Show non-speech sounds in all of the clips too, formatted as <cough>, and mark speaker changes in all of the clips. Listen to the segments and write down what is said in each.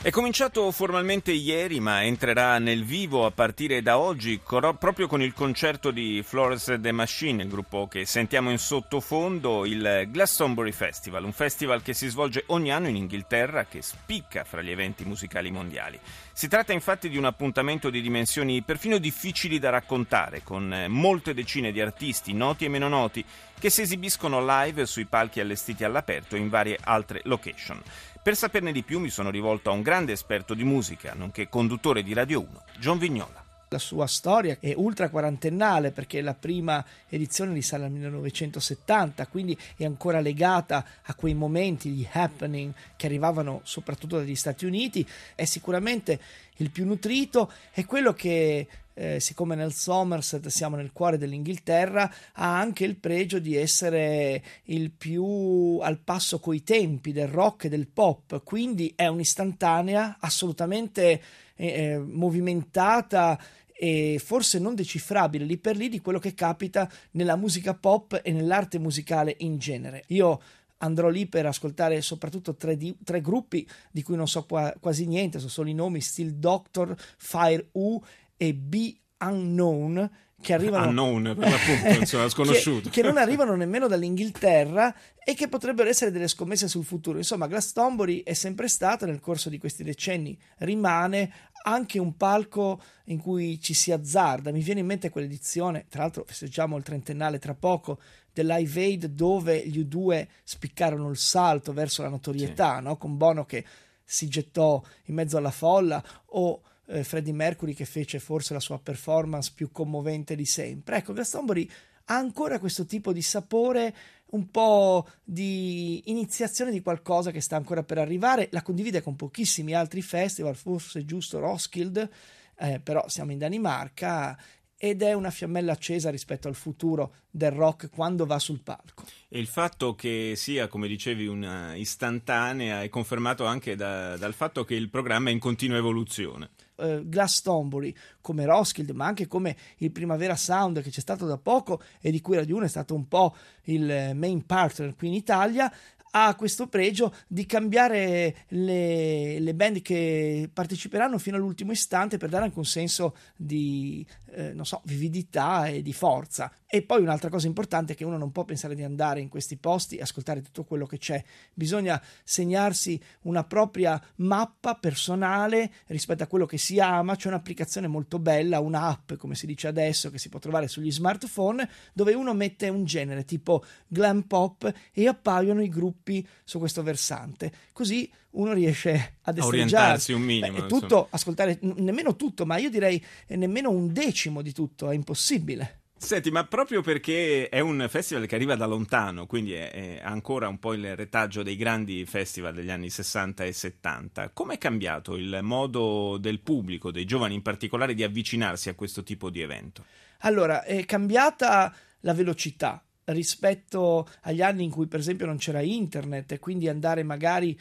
Speaker 1: È cominciato formalmente ieri, ma entrerà nel vivo a partire da oggi, proprio con il concerto di Flores The Machine, il gruppo che sentiamo in sottofondo, il Glastonbury Festival, un festival che si svolge ogni anno in Inghilterra, che spicca fra gli eventi musicali mondiali. Si tratta infatti di un appuntamento di dimensioni perfino difficili da raccontare, con molte decine di artisti, noti e meno noti, che si esibiscono live sui palchi allestiti all'aperto in varie altre location. Per saperne di più mi sono rivolto a un grande esperto di musica, nonché conduttore di Radio 1, John Vignola.
Speaker 2: La sua storia è ultra quarantennale perché la prima edizione risale al 1970, quindi è ancora legata a quei momenti, gli happening che arrivavano soprattutto dagli Stati Uniti. È sicuramente il più nutrito, è quello che eh, siccome nel Somerset siamo nel cuore dell'Inghilterra, ha anche il pregio di essere il più al passo coi tempi del rock e del pop, quindi è un'istantanea assolutamente eh, eh movimentata e forse non decifrabile lì per lì di quello che capita nella musica pop e nell'arte musicale in genere. Io andrò lì per ascoltare soprattutto tre, di, tre gruppi di cui non so qua, quasi niente, sono solo i nomi Still Doctor, Fire U e Be Unknown che arrivano
Speaker 1: Unknown, per l'appunto, <laughs> insomma, sconosciuto.
Speaker 2: che, che, non arrivano nemmeno dall'Inghilterra e che potrebbero essere delle scommesse sul futuro. Insomma, Glastonbury è sempre stato nel corso di questi decenni, rimane anche un palco in cui ci si azzarda. Mi viene in mente quell'edizione, tra l'altro festeggiamo il trentennale tra poco, dell'Ive Aid dove gli U2 spiccarono il salto verso la notorietà, sì. no? con Bono che si gettò in mezzo alla folla o eh, Freddie Mercury che fece forse la sua performance più commovente di sempre. Ecco, Glastonbury ha ancora questo tipo di sapore, un po' di iniziazione di qualcosa che sta ancora per arrivare, la condivide con pochissimi altri festival, forse giusto Roskilde, eh, però siamo in Danimarca ed è una fiammella accesa rispetto al futuro del rock quando va sul palco.
Speaker 1: E il fatto che sia, come dicevi, una istantanea è confermato anche da, dal fatto che il programma è in continua evoluzione.
Speaker 2: Uh, Glastonbury, come Roskilde, ma anche come il Primavera Sound che c'è stato da poco e di cui Radio 1 è stato un po' il main partner qui in Italia, ha questo pregio di cambiare le, le, band che parteciperanno fino all'ultimo istante per dare anche un senso di eh, non so, vividità e di forza. E poi un'altra cosa importante è che uno non può pensare di andare in questi posti e ascoltare tutto quello che c'è, bisogna segnarsi una propria mappa personale rispetto a quello che si ama, c'è un'applicazione molto bella, un'app come si dice adesso che si può trovare sugli smartphone dove uno mette un genere tipo glam pop e appaiono i gruppi su questo versante, così uno riesce a
Speaker 1: orientarsi un minimo.
Speaker 2: Beh, tutto, ascoltare nemmeno tutto, ma io direi nemmeno un decimo di tutto, è impossibile.
Speaker 1: Senti, ma proprio perché è un festival che arriva da lontano, quindi è, è ancora un po' il retaggio dei grandi festival degli anni 60 e 70, com'è cambiato il modo del pubblico, dei giovani in particolare, di avvicinarsi a questo tipo di evento?
Speaker 2: Allora, è cambiata la velocità rispetto agli anni in cui per esempio non c'era internet e quindi andare magari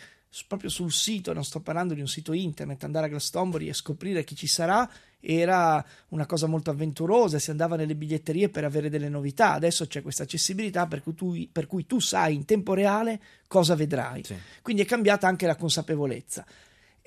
Speaker 2: proprio sul sito, non sto parlando di un sito internet, andare a Glastonbury e scoprire chi ci sarà era una cosa molto avventurosa, si andava nelle biglietterie per avere delle novità, adesso c'è questa accessibilità per cui tu, per cui tu sai in tempo reale cosa vedrai, sì. quindi è cambiata anche la consapevolezza.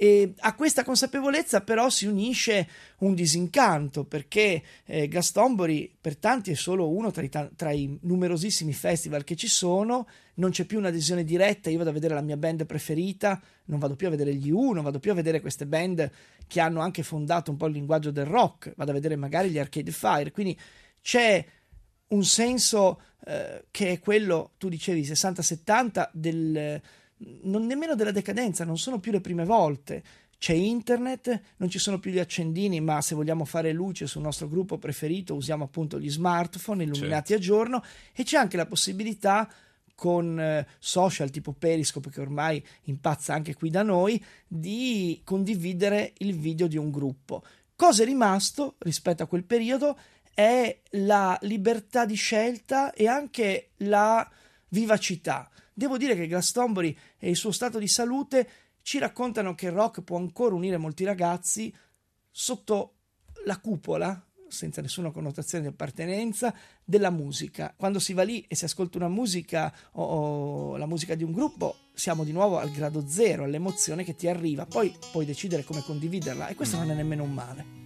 Speaker 2: E a questa consapevolezza però si unisce un disincanto perché eh, Glastonbury per tanti è solo uno tra i, tra i, numerosissimi festival che ci sono, non c'è più un'adesione diretta, io vado a vedere la mia band preferita, non vado più a vedere gli U, non vado più a vedere queste band che hanno anche fondato un po' il linguaggio del rock, vado a vedere magari gli Arcade Fire, quindi c'è un senso eh, che è quello, tu dicevi 60-70 del non nemmeno della decadenza, non sono più le prime volte. C'è internet, non ci sono più gli accendini, ma se vogliamo fare luce sul nostro gruppo preferito usiamo appunto gli smartphone illuminati certo. a giorno e c'è anche la possibilità con eh, social tipo Periscope che ormai impazza anche qui da noi di condividere il video di un gruppo. Cosa è rimasto rispetto a quel periodo è la libertà di scelta e anche la vivacità. Devo dire che Glastonbury e il suo stato di salute ci raccontano che il rock può ancora unire molti ragazzi sotto la cupola senza nessuna connotazione di appartenenza, della musica. Quando si va lì e si ascolta una musica o, o, la musica di un gruppo, siamo di nuovo al grado zero, all'emozione che ti arriva. Poi puoi decidere come condividerla e questo non è nemmeno un male.